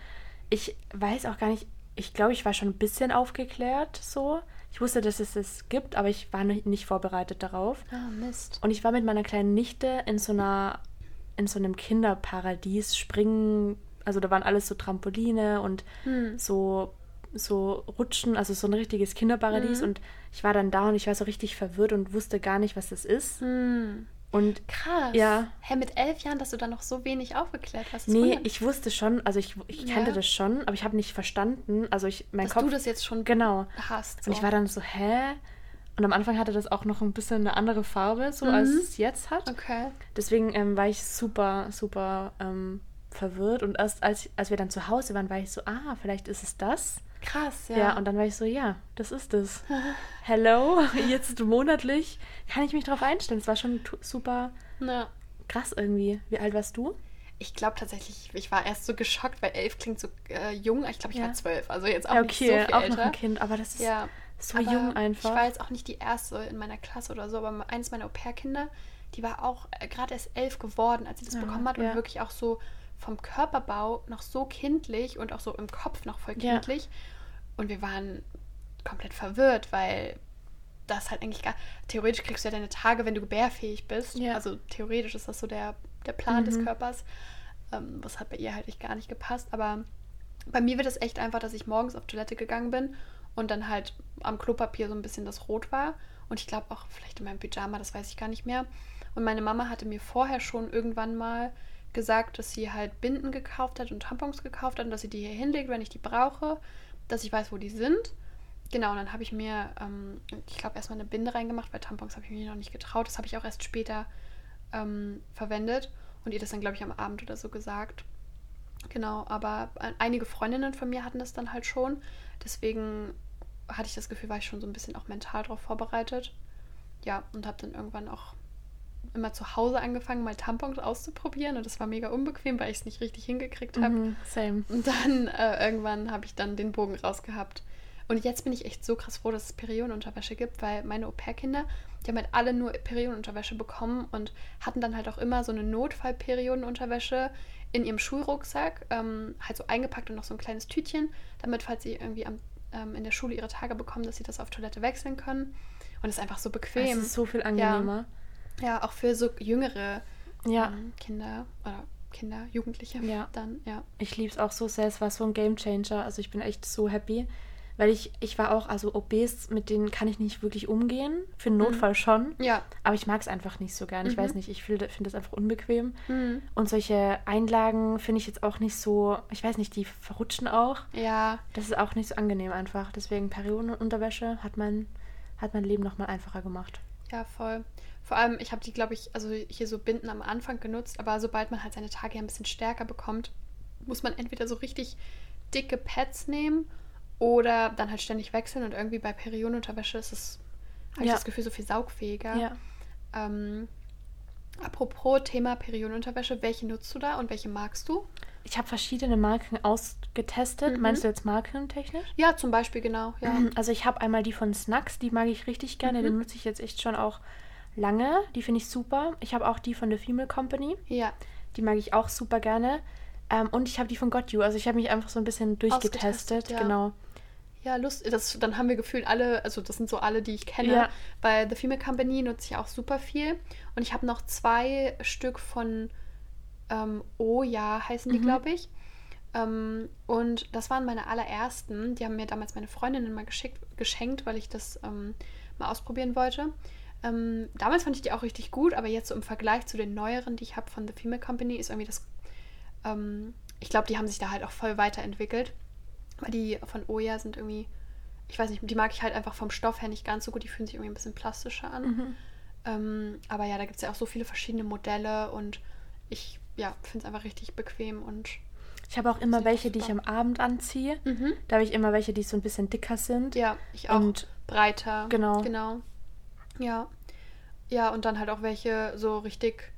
B: Ich weiß auch gar nicht, ich glaube, ich war schon ein bisschen aufgeklärt so. Ich wusste, dass es es gibt, aber ich war nicht nicht vorbereitet darauf.
A: Ah, Mist.
B: Und ich war mit meiner kleinen Nichte in so einer, in so einem Kinderparadies springen. Also da waren alles so Trampoline und
A: Hm.
B: so, so Rutschen, also so ein richtiges Kinderparadies.
A: Mhm.
B: Und ich war dann da und ich war so richtig verwirrt und wusste gar nicht, was das ist.
A: Hm.
B: Und
A: Krass.
B: Ja.
A: Hä, mit elf Jahren, dass du da noch so wenig aufgeklärt hast.
B: nee,
A: wundert mich.
B: ich wusste schon, also ich, ich kannte
A: Ja.
B: das schon, aber ich habe nicht verstanden. Also ich, mein
A: dass
B: Kopf.
A: du das jetzt schon
B: genau.
A: hast.
B: Und ich war dann so, hä? Und am Anfang hatte das auch noch ein bisschen eine andere Farbe, so
A: Mhm.
B: als es jetzt hat.
A: Okay.
B: Deswegen ähm, war ich super, super ähm, verwirrt. Und erst als, als wir dann zu Hause waren, war ich so, ah, vielleicht ist es das.
A: Krass,
B: Ja,
A: ja.
B: und dann war ich so, ja, das ist es. Hello, jetzt monatlich kann ich mich drauf einstellen. Es war schon super
A: ja.
B: krass irgendwie. Wie alt warst du?
A: ich glaube tatsächlich, ich war erst so geschockt, weil elf klingt so äh, jung. Ich glaube, ich
B: Ja.
A: war zwölf, also jetzt auch
B: Ja,
A: nicht so
B: okay,
A: viel
B: auch
A: älter.
B: noch ein Kind, aber das ist
A: Ja,
B: so jung einfach.
A: Ich war jetzt auch nicht die erste in meiner Klasse oder so, aber eines meiner Au-pair-Kinder, die war auch äh, gerade erst elf geworden, als sie das
B: Ja,
A: bekommen hat und wirklich auch so vom Körperbau noch so kindlich und auch so im Kopf noch voll
B: Ja.
A: kindlich. Und wir waren komplett verwirrt, weil das halt eigentlich gar. Theoretisch kriegst du ja deine Tage, wenn du gebärfähig bist.
B: Ja.
A: Also theoretisch ist das so der, der Plan des
B: Mhm.
A: Körpers. Ähm, was hat bei ihr halt echt gar nicht gepasst. Aber bei mir wird es echt einfach, dass ich morgens auf Toilette gegangen bin und dann halt am Klopapier so ein bisschen das Rot war. Und ich glaube auch vielleicht in meinem Pyjama, das weiß ich gar nicht mehr. Und meine Mama hatte mir vorher schon irgendwann mal gesagt, dass sie halt Binden gekauft hat und Tampons gekauft hat und dass sie die hier hinlegt, wenn ich die brauche, dass ich weiß, wo die sind. Genau, und dann habe ich mir, ähm, ich glaube, erstmal eine Binde reingemacht, weil Tampons habe ich mir noch nicht getraut. Das habe ich auch erst später ähm, verwendet und ihr das dann, glaube ich, am Abend oder so gesagt. Genau, aber ein- einige Freundinnen von mir hatten das dann halt schon. Deswegen hatte ich das Gefühl, war ich schon so ein bisschen auch mental darauf vorbereitet. Ja, und habe dann irgendwann auch immer zu Hause angefangen, mal Tampons auszuprobieren. Und das war mega unbequem, weil ich es nicht richtig hingekriegt habe.
B: Mhm, same.
A: Und dann äh, irgendwann habe ich dann den Bogen rausgehabt. Und jetzt bin ich echt so krass froh, dass es Periodenunterwäsche gibt, weil meine Au-pair-Kinder, die haben halt alle nur Periodenunterwäsche bekommen und hatten dann halt auch immer so eine Notfall-Periodenunterwäsche in ihrem Schulrucksack, ähm, halt so eingepackt und noch so ein kleines Tütchen, damit, falls sie irgendwie am, ähm, in der Schule ihre Tage bekommen, dass sie das auf Toilette wechseln können. Und es ist einfach so
B: Es
A: bequem.
B: ist so viel angenehmer.
A: ja, auch für so jüngere
B: Ja.
A: ähm, Kinder oder Kinder, Jugendliche
B: Ja.
A: dann, ja.
B: Ich liebe es auch so sehr. Es war so ein Game Changer. Also ich bin echt so happy. Weil ich, ich war auch, also OBs, mit denen kann ich nicht wirklich umgehen. Für einen Notfall schon.
A: Ja.
B: Aber ich mag es einfach nicht so gern. Ich
A: Mhm.
B: weiß nicht, ich finde find das einfach unbequem.
A: Mhm.
B: Und solche Einlagen finde ich jetzt auch nicht so, ich weiß nicht, die verrutschen auch.
A: Ja,
B: Das ist auch nicht so angenehm einfach. Deswegen Periodenunterwäsche hat mein, hat mein Leben nochmal einfacher gemacht.
A: Ja, voll. Vor allem, ich habe die, glaube ich, also hier so Binden am Anfang genutzt, aber sobald man halt seine Tage ja ein bisschen stärker bekommt, muss man entweder so richtig dicke Pads nehmen oder dann halt ständig wechseln und irgendwie bei Periodenunterwäsche ist es, habe ich
B: Ja.
A: das Gefühl, so viel saugfähiger.
B: Ja.
A: Ähm, apropos Thema Periodenunterwäsche, welche nutzt du da und welche magst du?
B: Ich habe verschiedene Marken ausgetestet.
A: Mhm.
B: Meinst du jetzt markentechnisch?
A: Ja, zum Beispiel, genau. Ja.
B: Also ich habe einmal die von Snacks, die mag ich richtig gerne.
A: Mhm.
B: Die nutze ich jetzt echt schon auch lange. Die finde ich super. Ich habe auch die von The Female Company.
A: Ja.
B: Die mag ich auch super gerne. Ähm, und ich habe die von Got You. Also ich habe mich einfach so ein bisschen durchgetestet.
A: Ja.
B: Genau.
A: Ja, Lust, das, dann haben wir gefühlt alle, also das sind so alle, die ich kenne.
B: Ja.
A: Bei The Female Company nutze ich auch super viel. Und ich habe noch zwei Stück von ähm, Oh ja, heißen die,
B: Mhm.
A: glaube ich. Ähm, und das waren meine allerersten. Die haben mir damals meine Freundinnen mal geschickt, geschenkt, weil ich das ähm, mal ausprobieren wollte. Ähm, damals fand ich die auch richtig gut, aber jetzt so im Vergleich zu den neueren, die ich habe von The Female Company, ist irgendwie das. Ähm, ich glaube, die haben sich da halt auch voll weiterentwickelt. Weil die von Oya sind irgendwie, ich weiß nicht, die mag ich halt einfach vom Stoff her nicht ganz so gut. Die fühlen sich irgendwie ein bisschen plastischer an.
B: Mhm.
A: Ähm, aber ja, da gibt es ja auch so viele verschiedene Modelle und ich ja, finde es einfach richtig bequem und
B: Ich habe auch immer welche, die ich am Abend anziehe.
A: Mhm.
B: Da habe ich immer welche, die so ein bisschen dicker sind.
A: ja, ich auch.
B: Und
A: breiter.
B: Genau.
A: Genau. Ja. Ja, und dann halt auch welche so richtig,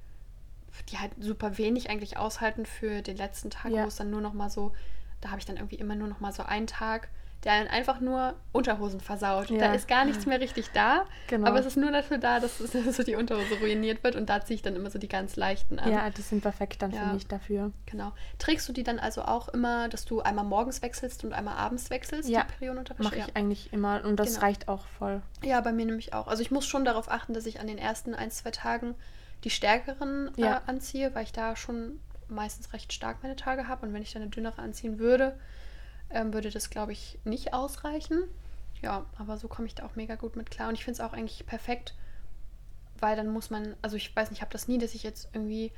A: die halt super wenig eigentlich aushalten für den letzten Tag,
B: Ja.
A: wo es dann nur noch mal so, da habe ich dann irgendwie immer nur noch mal so einen Tag, der einen einfach nur Unterhosen versaut.
B: Ja.
A: Da ist gar nichts mehr richtig da,
B: Genau.
A: aber es ist nur dafür da, dass so die Unterhose ruiniert wird und da ziehe ich dann immer so die ganz leichten an.
B: ja, die sind perfekt dann,
A: Ja.
B: finde ich, dafür.
A: Genau. Trägst du die dann also auch immer, dass du einmal morgens wechselst und einmal abends wechselst,
B: Ja,
A: die Periodenunterwäsche?
B: Mache ich
A: ja.
B: eigentlich immer und das
A: Genau.
B: reicht auch voll.
A: Ja, bei mir nämlich auch. Also ich muss schon darauf achten, dass ich an den ersten ein, zwei Tagen die stärkeren äh, anziehe, weil ich da schon meistens recht stark meine Tage habe. Und wenn ich dann eine dünnere anziehen würde, ähm, würde das, glaube ich, nicht ausreichen. Ja, aber so komme ich da auch mega gut mit klar. Und ich finde es auch eigentlich perfekt, weil dann muss man, also ich weiß nicht, ich habe das nie, dass ich jetzt irgendwie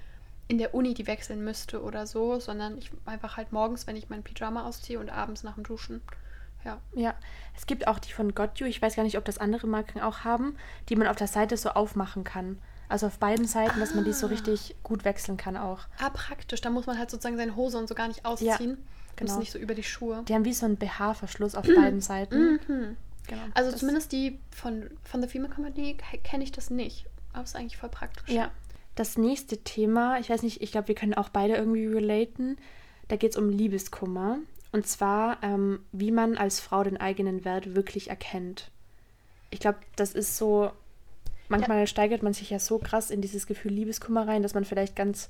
A: in der Uni die wechseln müsste oder so, sondern ich einfach halt morgens, wenn ich mein Pyjama ausziehe und abends nach dem Duschen. Ja.
B: Ja, es gibt auch die von Got You. Ich weiß gar nicht, ob das andere Marken auch haben, die man auf der Seite so aufmachen kann. Also auf beiden Seiten, dass man die so
A: Ah.
B: richtig gut wechseln kann auch.
A: Ah, praktisch. Da muss man halt sozusagen seine Hose und so gar nicht ausziehen.
B: Ja,
A: Genau. nicht so über die Schuhe.
B: Die haben wie so einen BH-Verschluss auf beiden Seiten.
A: Mhm.
B: Genau.
A: Also
B: Das-
A: zumindest die von, von The Female Company ke- kenne ich das nicht. Aber es ist eigentlich voll praktisch.
B: Ja. Das nächste Thema, ich weiß nicht, ich glaube, wir können auch beide irgendwie relaten. Da geht es um Liebeskummer. Und zwar, ähm, wie man als Frau den eigenen Wert wirklich erkennt. Ich glaube, das ist so, manchmal ja. steigert man sich ja so krass in dieses Gefühl Liebeskummer rein, dass man vielleicht ganz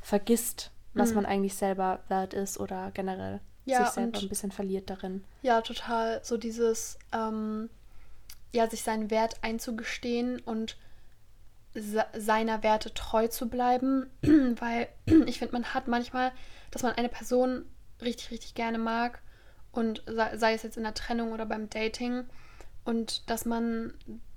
B: vergisst, was mhm. man eigentlich selber wert ist oder generell ja, sich selber ein bisschen verliert darin.
A: Ja, total. So dieses, ähm, ja, sich seinen Wert einzugestehen und seiner Werte treu zu bleiben, weil ich finde, man hat manchmal, dass man eine Person richtig, richtig gerne mag und sei es jetzt in der Trennung oder beim Dating und dass man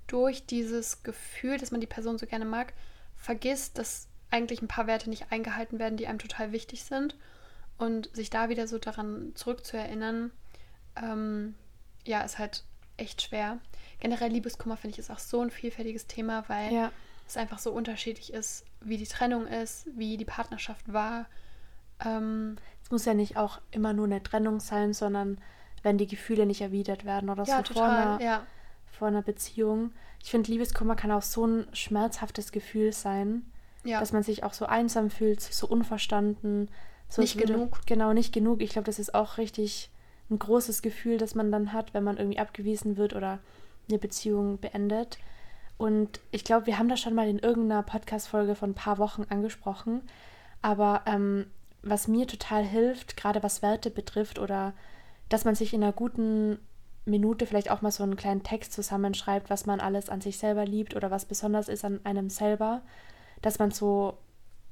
A: durch dieses Gefühl, dass man die Person so gerne mag, vergisst, dass eigentlich ein paar Werte nicht eingehalten werden, die einem total wichtig sind und sich da wieder so daran zurückzuerinnern, ähm, ja, ist halt echt schwer. Generell Liebeskummer finde ich ist auch so ein vielfältiges Thema, weil ja es einfach so unterschiedlich ist, wie die Trennung ist, wie die Partnerschaft war.
B: Ähm, es muss ja nicht auch immer nur eine Trennung sein, sondern wenn die Gefühle nicht erwidert werden oder ja, so total, vor, einer, ja. vor einer Beziehung. Ich finde, Liebeskummer kann auch so ein schmerzhaftes Gefühl sein, ja. dass man sich auch so einsam fühlt, so unverstanden. So nicht genug. Genau, nicht genug. Ich glaube, das ist auch richtig ein großes Gefühl, das man dann hat, wenn man irgendwie abgewiesen wird oder eine Beziehung beendet. Und ich glaube, wir haben das schon mal in irgendeiner Podcast-Folge von ein paar Wochen angesprochen. Aber ähm, was mir total hilft, gerade was Werte betrifft oder dass man sich in einer guten Minute vielleicht auch mal so einen kleinen Text zusammenschreibt, was man alles an sich selber liebt oder was besonders ist an einem selber, dass man so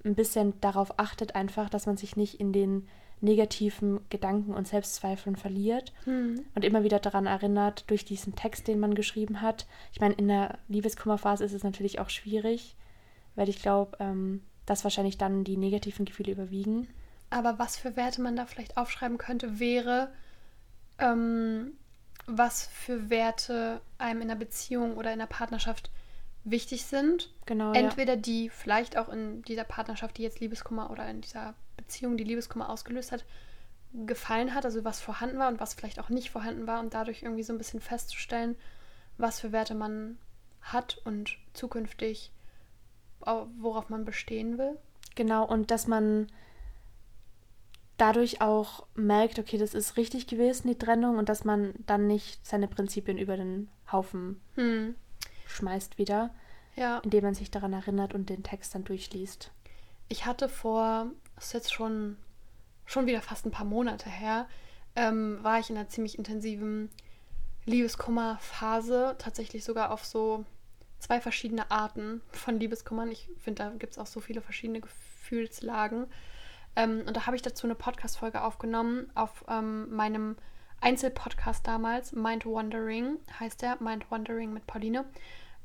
B: ein bisschen darauf achtet, einfach, dass man sich nicht in den negativen Gedanken und Selbstzweifeln verliert hm. und immer wieder daran erinnert, durch diesen Text, den man geschrieben hat. Ich meine, in der Liebeskummerphase ist es natürlich auch schwierig, weil ich glaube, ähm, dass wahrscheinlich dann die negativen Gefühle überwiegen.
A: Aber was für Werte man da vielleicht aufschreiben könnte, wäre, ähm, was für Werte einem in einer Beziehung oder in einer Partnerschaft wichtig sind. Genau. Entweder ja. die vielleicht auch in dieser Partnerschaft, die jetzt Liebeskummer oder in dieser Beziehung, die Liebeskummer ausgelöst hat, gefallen hat, also was vorhanden war und was vielleicht auch nicht vorhanden war und dadurch irgendwie so ein bisschen festzustellen, was für Werte man hat und zukünftig worauf man bestehen will.
B: Genau, und dass man dadurch auch merkt, okay, das ist richtig gewesen, die Trennung, und dass man dann nicht seine Prinzipien über den Haufen hm. Schmeißt wieder, ja. indem man sich daran erinnert und den Text dann durchliest.
A: Ich hatte vor das ist jetzt schon, schon wieder fast ein paar Monate her, ähm, war ich in einer ziemlich intensiven Liebeskummerphase, tatsächlich sogar auf so zwei verschiedene Arten von Liebeskummern. Ich finde, da gibt es auch so viele verschiedene Gefühlslagen. Ähm, und da habe ich dazu eine Podcast-Folge aufgenommen auf ähm, meinem Einzelpodcast damals, Mind Wandering heißt der, Mind Wandering mit Pauline.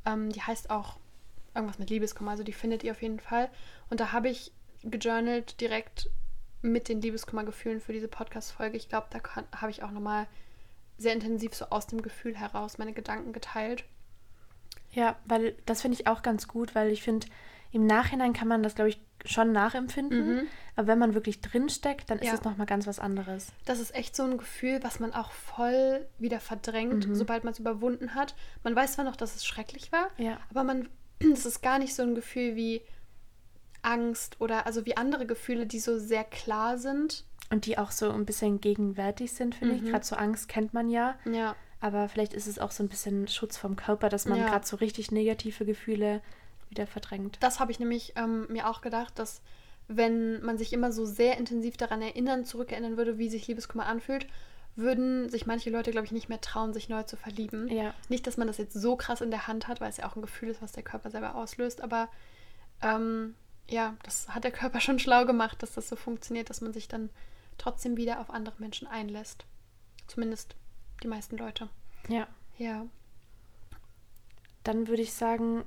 A: Ähm, die heißt auch irgendwas mit Liebeskummer, also die findet ihr auf jeden Fall. Und da habe ich gejournalt direkt mit den Liebeskummergefühlen für diese Podcast-Folge. Ich glaube, da habe ich auch nochmal sehr intensiv so aus dem Gefühl heraus meine Gedanken geteilt.
B: Ja, weil das finde ich auch ganz gut, weil ich finde, im Nachhinein kann man das, glaube ich, schon nachempfinden. Mhm. Aber wenn man wirklich drinsteckt, dann ist ja. es nochmal ganz was anderes.
A: Das ist echt so ein Gefühl, was man auch voll wieder verdrängt, mhm. sobald man es überwunden hat. Man weiß zwar noch, dass es schrecklich war, ja. aber man, es ist gar nicht so ein Gefühl wie, Angst oder also wie andere Gefühle, die so sehr klar sind.
B: Und die auch so ein bisschen gegenwärtig sind, finde mhm. ich. Gerade so Angst kennt man ja. Ja. Aber vielleicht ist es auch so ein bisschen Schutz vom Körper, dass man ja. gerade so richtig negative Gefühle wieder verdrängt.
A: Das habe ich nämlich ähm, mir auch gedacht, dass wenn man sich immer so sehr intensiv daran erinnern, zurückerinnern würde, wie sich Liebeskummer anfühlt, würden sich manche Leute, glaube ich, nicht mehr trauen, sich neu zu verlieben. Ja. Nicht, dass man das jetzt so krass in der Hand hat, weil es ja auch ein Gefühl ist, was der Körper selber auslöst, aber ähm, ja, das hat der Körper schon schlau gemacht, dass das so funktioniert, dass man sich dann trotzdem wieder auf andere Menschen einlässt. Zumindest die meisten Leute.
B: Ja. Ja. Dann würde ich sagen,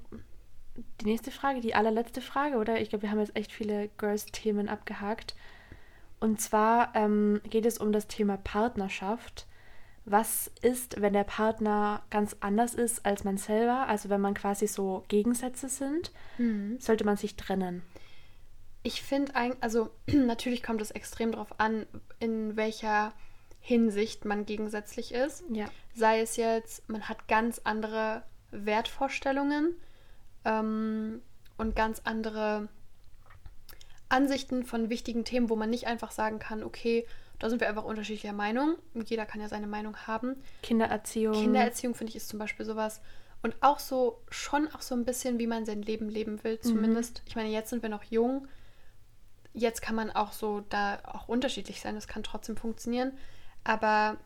B: die nächste Frage, die allerletzte Frage, oder? Ich glaube, wir haben jetzt echt viele Girls-Themen abgehakt. Und zwar ähm, geht es um das Thema Partnerschaft was ist, wenn der Partner ganz anders ist als man selber, also wenn man quasi so Gegensätze sind, mhm. sollte man sich trennen.
A: Ich finde eigentlich, also natürlich kommt es extrem darauf an, in welcher Hinsicht man gegensätzlich ist. Ja. Sei es jetzt, man hat ganz andere Wertvorstellungen ähm, und ganz andere Ansichten von wichtigen Themen, wo man nicht einfach sagen kann, okay, da sind wir einfach unterschiedlicher Meinung. Jeder kann ja seine Meinung haben.
B: Kindererziehung.
A: Kindererziehung finde ich ist zum Beispiel sowas. Und auch so, schon auch so ein bisschen, wie man sein Leben leben will, zumindest. Mhm. Ich meine, jetzt sind wir noch jung. Jetzt kann man auch so da auch unterschiedlich sein. Das kann trotzdem funktionieren. Aber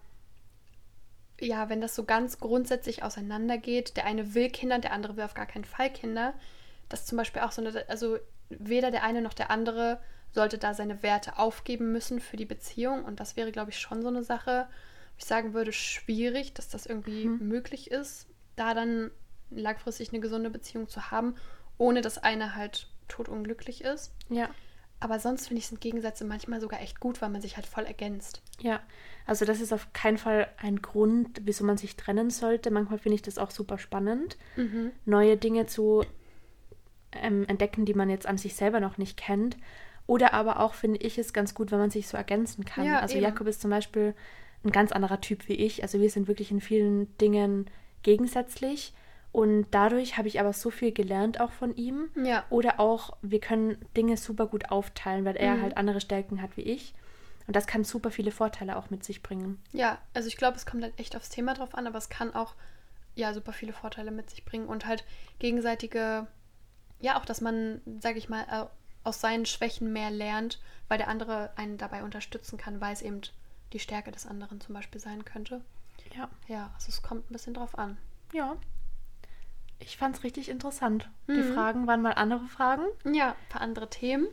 A: ja, wenn das so ganz grundsätzlich auseinandergeht, der eine will Kinder, der andere will auf gar keinen Fall Kinder, das ist zum Beispiel auch so eine, also weder der eine noch der andere sollte da seine Werte aufgeben müssen für die Beziehung. Und das wäre, glaube ich, schon so eine Sache, wo ich sagen würde, schwierig, dass das irgendwie mhm. möglich ist, da dann langfristig eine gesunde Beziehung zu haben, ohne dass einer halt totunglücklich ist.
B: Ja.
A: Aber sonst finde ich sind Gegensätze manchmal sogar echt gut, weil man sich halt voll ergänzt.
B: Ja, also das ist auf keinen Fall ein Grund, wieso man sich trennen sollte. Manchmal finde ich das auch super spannend, mhm. neue Dinge zu ähm, entdecken, die man jetzt an sich selber noch nicht kennt. Oder aber auch finde ich es ganz gut, wenn man sich so ergänzen kann. Ja, also eben. Jakob ist zum Beispiel ein ganz anderer Typ wie ich. Also wir sind wirklich in vielen Dingen gegensätzlich. Und dadurch habe ich aber so viel gelernt auch von ihm.
A: Ja.
B: Oder auch, wir können Dinge super gut aufteilen, weil er mhm. halt andere Stärken hat wie ich. Und das kann super viele Vorteile auch mit sich bringen.
A: Ja, also ich glaube, es kommt halt echt aufs Thema drauf an, aber es kann auch ja super viele Vorteile mit sich bringen und halt gegenseitige, ja auch, dass man, sage ich mal, aus seinen Schwächen mehr lernt, weil der andere einen dabei unterstützen kann, weil es eben die Stärke des anderen zum Beispiel sein könnte.
B: Ja.
A: Ja, also es kommt ein bisschen drauf an.
B: Ja. Ich fand es richtig interessant. Mhm. Die Fragen waren mal andere Fragen.
A: Ja, ein paar andere Themen.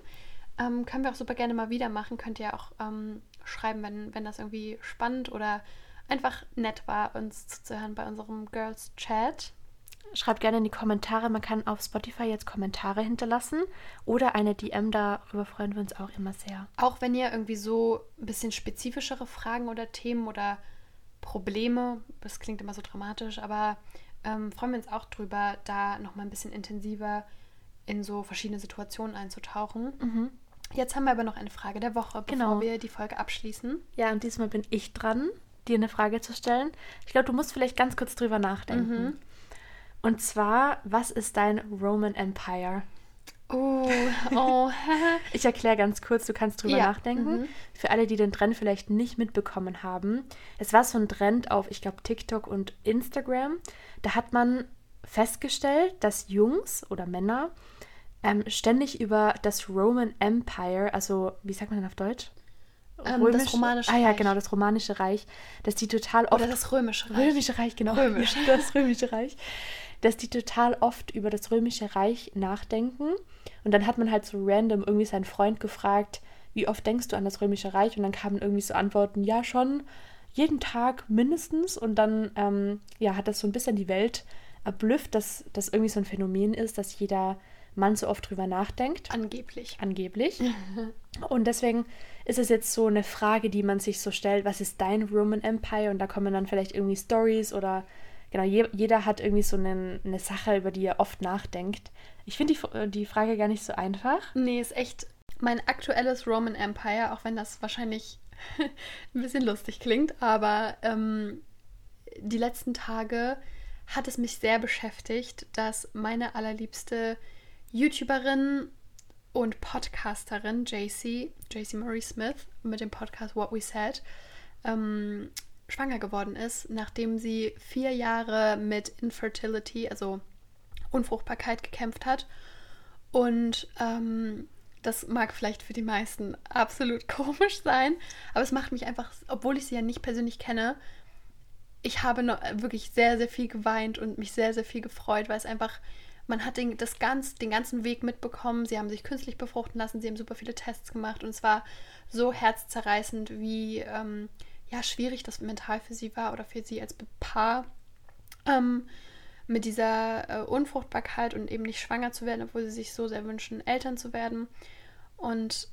A: Ähm, können wir auch super gerne mal wieder machen. Könnt ihr auch ähm, schreiben, wenn, wenn das irgendwie spannend oder einfach nett war, uns zuzuhören bei unserem Girls Chat.
B: Schreibt gerne in die Kommentare. Man kann auf Spotify jetzt Kommentare hinterlassen oder eine DM. Darüber freuen wir uns auch immer sehr.
A: Auch wenn ihr irgendwie so ein bisschen spezifischere Fragen oder Themen oder Probleme, das klingt immer so dramatisch, aber ähm, freuen wir uns auch drüber, da nochmal ein bisschen intensiver in so verschiedene Situationen einzutauchen. Mhm. Jetzt haben wir aber noch eine Frage der Woche, bevor genau. wir die Folge abschließen.
B: Ja, und diesmal bin ich dran, dir eine Frage zu stellen. Ich glaube, du musst vielleicht ganz kurz drüber nachdenken. Mhm. Und zwar, was ist dein Roman Empire?
A: Oh, oh.
B: ich erkläre ganz kurz, du kannst drüber ja. nachdenken. Mhm. Für alle, die den Trend vielleicht nicht mitbekommen haben. Es war so ein Trend auf, ich glaube, TikTok und Instagram. Da hat man festgestellt, dass Jungs oder Männer ähm, ständig über das Roman Empire, also wie sagt man denn auf Deutsch?
A: Ähm, Römisch, das romanische
B: Reich. Ah ja, genau, das romanische Reich, dass die total oft...
A: Oder das römische Reich.
B: Römische Reich, genau. Römisch. das römische Reich. Dass die total oft über das römische Reich nachdenken. Und dann hat man halt so random irgendwie seinen Freund gefragt, wie oft denkst du an das römische Reich? Und dann kamen irgendwie so Antworten, ja schon, jeden Tag mindestens. Und dann ähm, ja, hat das so ein bisschen die Welt erblüfft, dass das irgendwie so ein Phänomen ist, dass jeder Mann so oft drüber nachdenkt.
A: Angeblich.
B: Angeblich. und deswegen ist es jetzt so eine Frage, die man sich so stellt, was ist dein Roman Empire? Und da kommen dann vielleicht irgendwie Stories oder genau, je, jeder hat irgendwie so eine, eine Sache, über die er oft nachdenkt. Ich finde die, die Frage gar nicht so einfach.
A: Nee, ist echt mein aktuelles Roman Empire, auch wenn das wahrscheinlich ein bisschen lustig klingt, aber ähm, die letzten Tage hat es mich sehr beschäftigt, dass meine allerliebste YouTuberin und Podcasterin JC, JC Marie Smith mit dem Podcast What We Said, ähm, schwanger geworden ist, nachdem sie vier Jahre mit Infertility, also Unfruchtbarkeit, gekämpft hat. Und ähm, das mag vielleicht für die meisten absolut komisch sein, aber es macht mich einfach, obwohl ich sie ja nicht persönlich kenne, ich habe wirklich sehr, sehr viel geweint und mich sehr, sehr viel gefreut, weil es einfach man hat den, das ganz, den ganzen Weg mitbekommen. Sie haben sich künstlich befruchten lassen, sie haben super viele Tests gemacht und es war so herzzerreißend, wie ähm, ja, schwierig das mental für sie war oder für sie als Paar ähm, mit dieser äh, Unfruchtbarkeit und eben nicht schwanger zu werden, obwohl sie sich so sehr wünschen, Eltern zu werden. Und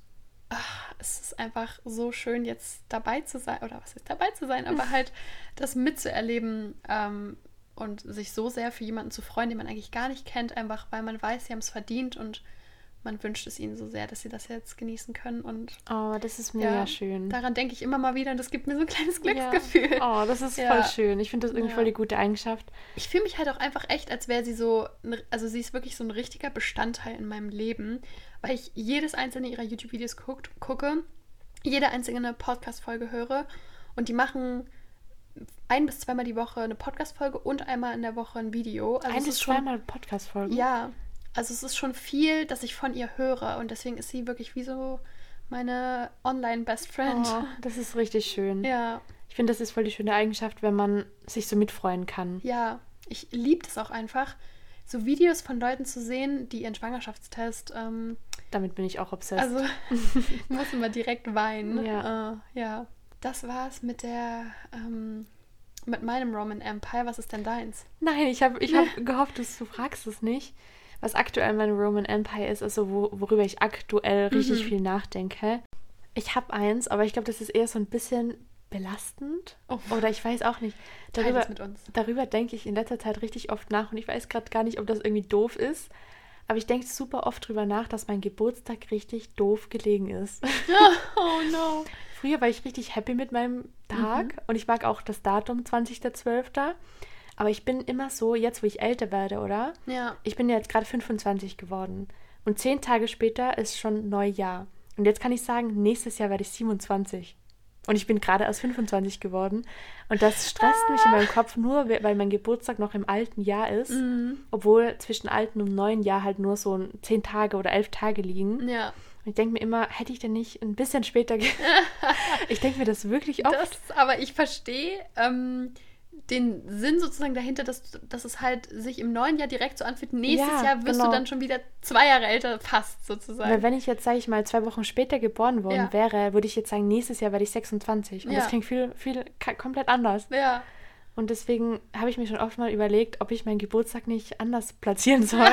A: ach, es ist einfach so schön, jetzt dabei zu sein, oder was ist dabei zu sein, aber halt das mitzuerleben, ähm, und sich so sehr für jemanden zu freuen, den man eigentlich gar nicht kennt, einfach weil man weiß, sie haben es verdient und man wünscht es ihnen so sehr, dass sie das jetzt genießen können. Und
B: oh, das ist mega
A: ja,
B: schön.
A: Daran denke ich immer mal wieder und das gibt mir so ein kleines Glücksgefühl.
B: Ja. Oh, das ist ja. voll schön. Ich finde das irgendwie voll die gute Eigenschaft.
A: Ich fühle mich halt auch einfach echt, als wäre sie so, also sie ist wirklich so ein richtiger Bestandteil in meinem Leben, weil ich jedes einzelne ihrer YouTube-Videos gucke, jede einzelne Podcast-Folge höre und die machen ein bis zweimal die Woche eine Podcast-Folge und einmal in der Woche ein Video.
B: Also ein bis zweimal Podcast-Folge?
A: Ja, also es ist schon viel, dass ich von ihr höre und deswegen ist sie wirklich wie so meine Online-Best Friend.
B: Oh, das ist richtig schön.
A: Ja.
B: Ich finde, das ist voll die schöne Eigenschaft, wenn man sich so mitfreuen kann.
A: Ja, ich liebe es auch einfach, so Videos von Leuten zu sehen, die ihren Schwangerschaftstest. Ähm,
B: Damit bin ich auch obsessed.
A: Also, ich muss immer direkt weinen.
B: Ja.
A: Äh, ja. Das war's mit der. Ähm, mit meinem Roman Empire. Was ist denn deins?
B: Nein, ich habe ich hab gehofft, dass du fragst es nicht was aktuell mein Roman Empire ist, also wo, worüber ich aktuell richtig mhm. viel nachdenke. Ich habe eins, aber ich glaube, das ist eher so ein bisschen belastend. Oh. Oder ich weiß auch nicht. Darüber, darüber denke ich in letzter Zeit richtig oft nach und ich weiß gerade gar nicht, ob das irgendwie doof ist. Aber ich denke super oft drüber nach, dass mein Geburtstag richtig doof gelegen ist.
A: oh no.
B: Früher war ich richtig happy mit meinem Tag mhm. und ich mag auch das Datum 20.12. Aber ich bin immer so, jetzt wo ich älter werde, oder?
A: Ja.
B: Ich bin ja jetzt gerade 25 geworden. Und zehn Tage später ist schon Neujahr. Und jetzt kann ich sagen, nächstes Jahr werde ich 27. Und ich bin gerade erst 25 geworden. Und das stresst ah. mich in meinem Kopf nur, weil mein Geburtstag noch im alten Jahr ist. Mhm. Obwohl zwischen alten und neuen Jahr halt nur so zehn Tage oder elf Tage liegen.
A: Ja.
B: Und ich denke mir immer, hätte ich denn nicht ein bisschen später. ich denke mir das wirklich oft.
A: Das, aber ich verstehe. Ähm den Sinn sozusagen dahinter, dass, dass es halt sich im neuen Jahr direkt so anfühlt, nächstes ja, Jahr wirst genau. du dann schon wieder zwei Jahre älter, fast sozusagen.
B: Weil wenn ich jetzt, sage ich mal, zwei Wochen später geboren worden ja. wäre, würde ich jetzt sagen, nächstes Jahr werde ich 26. Und ja. das klingt viel, viel komplett anders.
A: Ja.
B: Und deswegen habe ich mir schon oft mal überlegt, ob ich meinen Geburtstag nicht anders platzieren soll.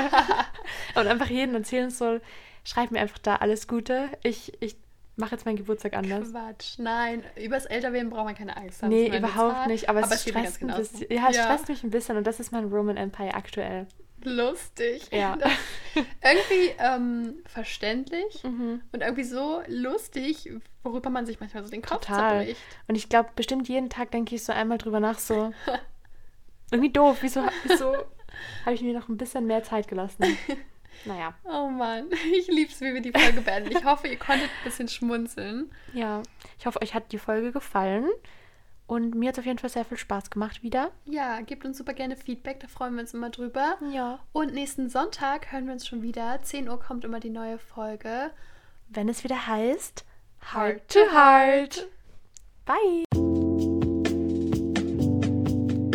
B: und einfach jedem erzählen soll, schreib mir einfach da alles Gute. Ich, ich mache jetzt meinen Geburtstag anders.
A: Quatsch, nein. Übers Älterwerden braucht man keine Angst haben.
B: Nee, überhaupt Zahl, nicht. Aber, aber es stresst, ein bisschen, ja, es ja. stresst mich ein bisschen und das ist mein Roman Empire aktuell.
A: Lustig.
B: Ja.
A: irgendwie ähm, verständlich mhm. und irgendwie so lustig, worüber man sich manchmal so den Kopf Total. zerbricht.
B: Und ich glaube, bestimmt jeden Tag denke ich so einmal drüber nach, so irgendwie doof. Wieso, wieso habe ich mir noch ein bisschen mehr Zeit gelassen? Naja.
A: Oh Mann, ich liebe es, wie wir die Folge beenden. Ich hoffe, ihr konntet ein bisschen schmunzeln.
B: Ja, ich hoffe, euch hat die Folge gefallen. Und mir hat es auf jeden Fall sehr viel Spaß gemacht wieder.
A: Ja, gebt uns super gerne Feedback, da freuen wir uns immer drüber.
B: Ja.
A: Und nächsten Sonntag hören wir uns schon wieder. 10 Uhr kommt immer die neue Folge.
B: Wenn es wieder heißt Heart to Heart. Bye.